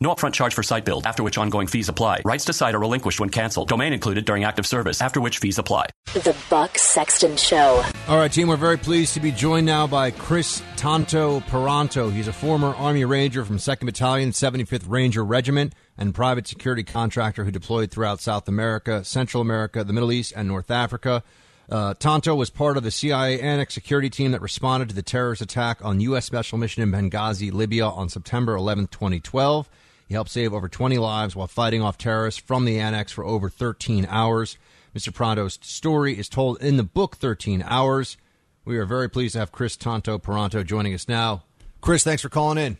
No upfront charge for site build, after which ongoing fees apply. Rights to site are relinquished when canceled. Domain included during active service, after which fees apply. The Buck Sexton Show. All right, team, we're very pleased to be joined now by Kris Tanto Paronto. He's a former Army Ranger from 2nd Battalion, 75th Ranger Regiment, and private security contractor who deployed throughout South America, Central America, the Middle East, and North Africa. Uh, Tanto was part of the CIA Annex security team that responded to the terrorist attack on U.S. Special Mission in Benghazi, Libya on September 11, 2012. He helped save over 20 lives while fighting off terrorists from the annex for over 13 hours. Mr. Paronto's story is told in the book 13 Hours. We are very pleased to have Kris Tanto Paronto joining us now. Kris, thanks for calling in.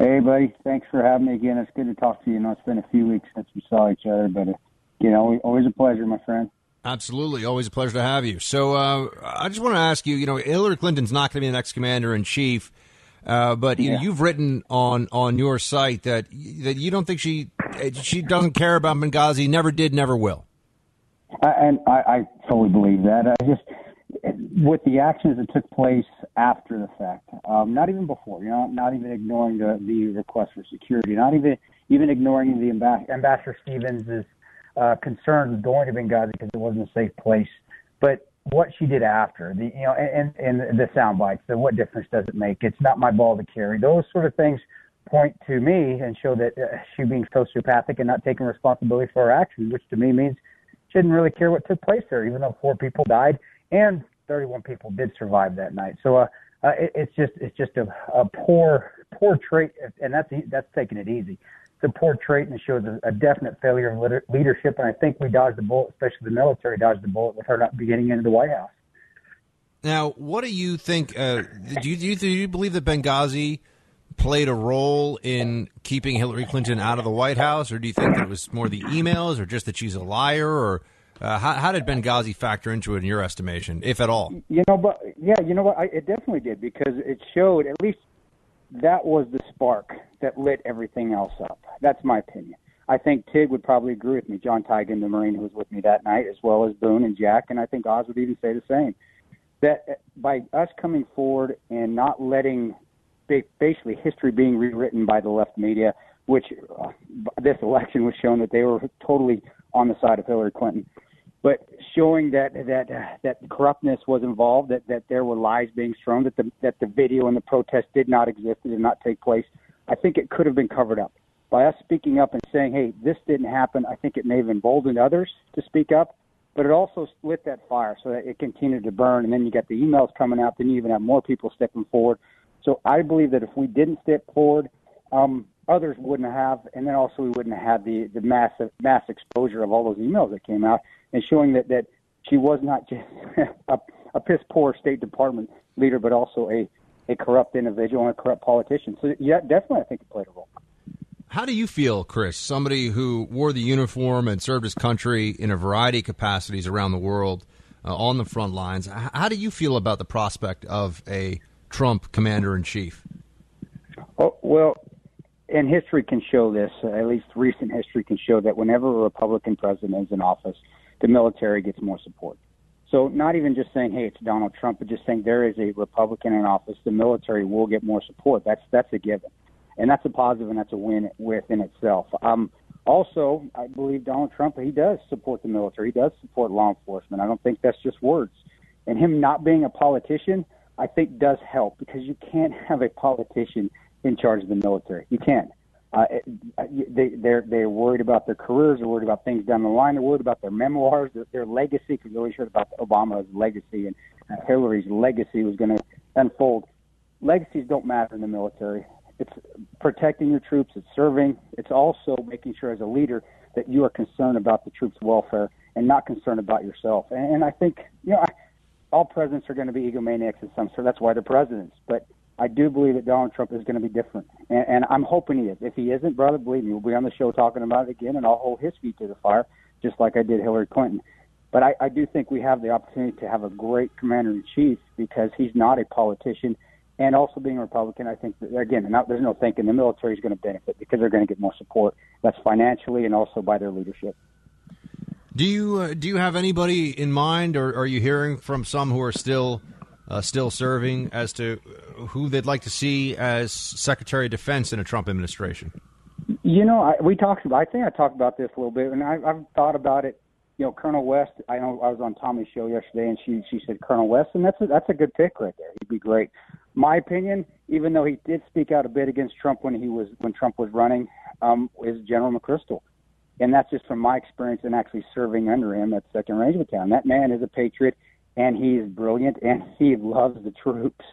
Hey, buddy. Thanks for having me again. It's good to talk to you. You know, it's been a few weeks since we saw each other, but, uh, you know, always a pleasure, my friend. Absolutely. Always a pleasure to have you. So uh, I just want to ask you, you know, Hillary Clinton's not going to be the next commander in chief. Uh, but you Yeah. you've written on on your site that that you don't think she she doesn't care about Benghazi, never did, never will. I, and I, I fully believe that. I just with the actions that took place after the fact, um, not even before. You know, not even ignoring the the request for security, not even even ignoring the ambas- ambassador Stevens' uh, concerns with going to Benghazi because it wasn't a safe place, but what she did after the you know and and the sound bites the what difference does it make? It's not my ball to carry. Those sort of things point to me and show that uh, she being sociopathic and not taking responsibility for her actions which to me means she didn't really care what took place there even though four people died and 31 people did survive that night. So uh, uh it, it's just it's just a, a poor poor trait and that's that's taking it easy it's a poor trait and it shows a, a definite failure of leader- leadership. And I think we dodged the bullet, especially the military dodged the bullet with her not getting into the White House. Now, what do you think? Uh, do you do you, do you believe that Benghazi played a role in keeping Hillary Clinton out of the White House, or do you think that it was more the emails, or just that she's a liar, or uh, how, how did Benghazi factor into it in your estimation, if at all? You know, but yeah, you know what? I, it definitely did because it showed at least that was the spark that lit everything else up. That's my opinion. I think Tig would probably agree with me. John Tiegen, the Marine who was with me that night, as well as Boone and Jack, and I think Oz would even say the same. That uh, by us coming forward and not letting basically history being rewritten by the left media, which uh, this election was shown that they were totally on the side of Hillary Clinton but showing that that uh, that corruptness was involved, that that there were lies being strewn, that the that the video and the protest did not exist, did not take place. I think it could have been covered up by us speaking up and saying, "Hey, this didn't happen." I think it may have emboldened others to speak up, but it also lit that fire so that it continued to burn. And then you got the emails coming out. Then you even have more people stepping forward. So I believe that if we didn't step forward, um, others wouldn't have, and then also we wouldn't have the the massive mass exposure of all those emails that came out and showing that that she was not just a, a piss poor State Department leader, but also a a corrupt individual and a corrupt politician. So yeah, definitely, I think it played a role. How do you feel, Kris, somebody who wore the uniform and served his country in a variety of capacities around the world uh, on the front lines? How do you feel about the prospect of a Trump commander in chief? Oh, well, and history can show this. Uh, at least recent history can show that whenever a Republican president is in office, the military gets more support. So not even just saying, "Hey, it's Donald Trump," but just saying there is a Republican in office, the military will get more support. That's that's a given, and that's a positive and that's a win within itself. Um, also, I believe Donald Trump he does support the military. He does support law enforcement. I don't think that's just words. And him not being a politician, I think, does help because you can't have a politician in charge of the military. You can't. Uh, they, they're they're worried about their careers. They're worried about things down the line. They're worried about their memoirs, their, their legacy. Because we always heard about Obama's legacy and uh, Hillary's legacy was going to unfold. Legacies don't matter in the military. It's protecting your troops. It's serving. It's also making sure as a leader that you are concerned about the troops' welfare and not concerned about yourself. And, and I think you know I, all presidents are going to be egomaniacs in some sort. That's why they're presidents. But I do believe that Donald Trump is going to be different, and, and I'm hoping he is. If he isn't, brother, believe me, we'll be on the show talking about it again, and I'll hold his feet to the fire, just like I did Hillary Clinton. But I, I do think we have the opportunity to have a great commander in chief because he's not a politician, and also being a Republican, I think that, again, not, there's no thinking the military is going to benefit because they're going to get more support. That's financially and also by their leadership. Do you uh, do you have anybody in mind, or are you hearing from some who are still uh, still serving as to who they'd like to see as Secretary of Defense in a Trump administration? You know, I, we talked. I think I talked about this a little bit, and I, I've thought about it. You know, Colonel West. I know I was on Tomi's show yesterday, and she she said Colonel West, and that's a, that's a good pick right there. He'd be great. My opinion, even though he did speak out a bit against Trump when he was when Trump was running, um, is General McChrystal, and that's just from my experience and actually serving under him at Second Ranger Battalion. That man is a patriot, and he's brilliant, and he loves the troops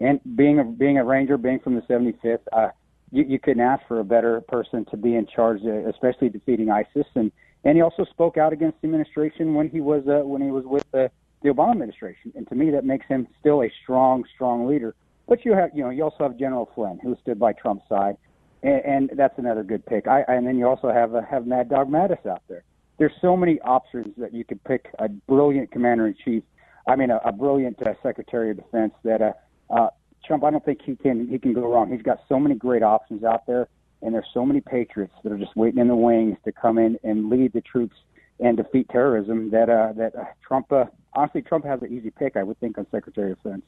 and being a being a ranger, being from the 75th, uh, you, you couldn't ask for a better person to be in charge, uh, especially defeating ISIS. And and he also spoke out against the administration when he was uh, when he was with the the Obama administration. And to me, that makes him still a strong, strong leader. But you have, you know, you also have General Flynn, who stood by Trump's side, and, and that's another good pick. I, and then you also have uh, have Mad Dog Mattis out there. There's so many options that you could pick. A brilliant commander in chief. I mean, a, a brilliant uh, Secretary of Defense that uh, uh, Trump, I don't think he can he can go wrong. He's got so many great options out there, and there's so many patriots that are just waiting in the wings to come in and lead the troops and defeat terrorism. That uh, that uh, Trump, uh, honestly, Trump has an easy pick, I would think, on Secretary of Defense.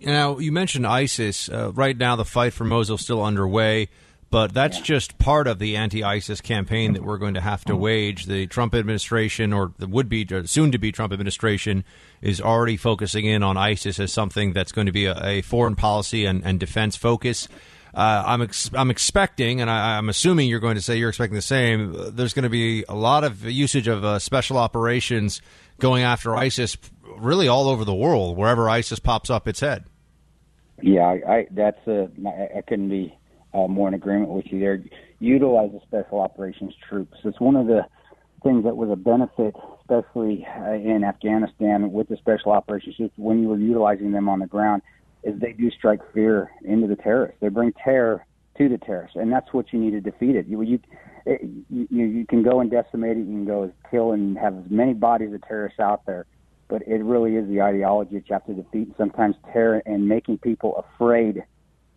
Now you mentioned ISIS. Uh, right now, the fight for Mosul is still underway. But that's yeah. just part of the anti-ISIS campaign that we're going to have to wage. The Trump administration, or the would-be soon-to-be Trump administration, is already focusing in on ISIS as something that's going to be a, a foreign policy and, and defense focus. Uh, I'm ex- I'm expecting, and I, am assuming you're going to say you're expecting the same. There's going to be a lot of usage of uh, special operations going after ISIS, really all over the world, wherever ISIS pops up its head. Yeah, I, I that's a I couldn't be uh, more in agreement with you there. Utilize the special operations troops. It's one of the things that was a benefit, especially uh, in Afghanistan with the special operations troops when you were utilizing them on the ground, is they do strike fear into the terrorists. They bring terror to the terrorists, and that's what you need to defeat it. You you it, you, you can go and decimate it. You can go and kill and have as many bodies of terrorists out there, but it really is the ideology that you have to defeat. Sometimes terror and making people afraid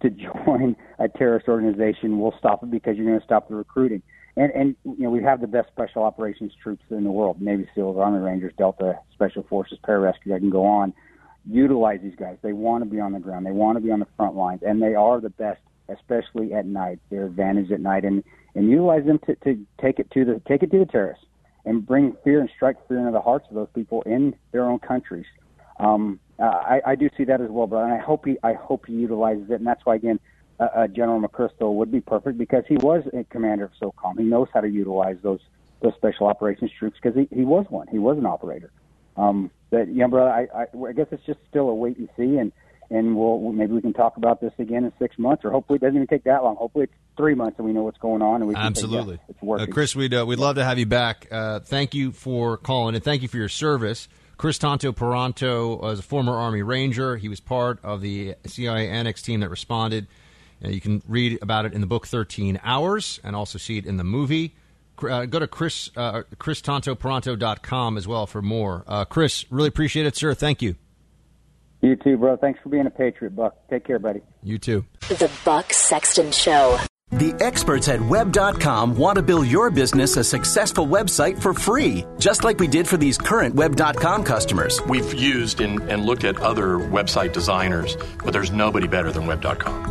to join a terrorist organization will stop it because you're going to stop the recruiting. And and you know we have the best special operations troops in the world: Navy SEALs, Army Rangers, Delta Special Forces, Pararescue. I can go on. Utilize these guys. They want to be on the ground. They want to be on the front lines, and they are the best, especially at night. They're advantaged at night, and and utilize them to, to take it to the take it to the terrorists and bring fear and strike fear into the hearts of those people in their own countries. Um, I, I do see that as well, but I hope he I hope he utilizes it, and that's why again, uh, uh, General McChrystal would be perfect because he was a commander of SOCOM. He knows how to utilize those those special operations troops because he, he was one. He was an operator. Um, but you know, brother, I, I I guess it's just still a wait and see, and and we'll maybe we can talk about this again in six months, or hopefully it doesn't even take that long. Hopefully it's three months and we know what's going on. And we absolutely say, yeah, it's working. Uh, Kris, we'd uh, we'd love to have you back. Uh, thank you for calling and thank you for your service. Kris Tanto Paronto was a former Army Ranger. He was part of the CIA Annex team that responded. Uh, you can read about it in the book 13 Hours and also see it in the movie. Uh, go to Kris, uh, KrisTantoParonto.com as well for more. Uh, Kris, really appreciate it, sir. Thank you. You too, bro. Thanks for being a patriot, Buck. Take care, buddy. You too. The Buck Sexton Show. The experts at web.com want to build your business a successful website for free, just like we did for these current web.com customers. We've used and, and looked at other website designers, but there's nobody better than web.com.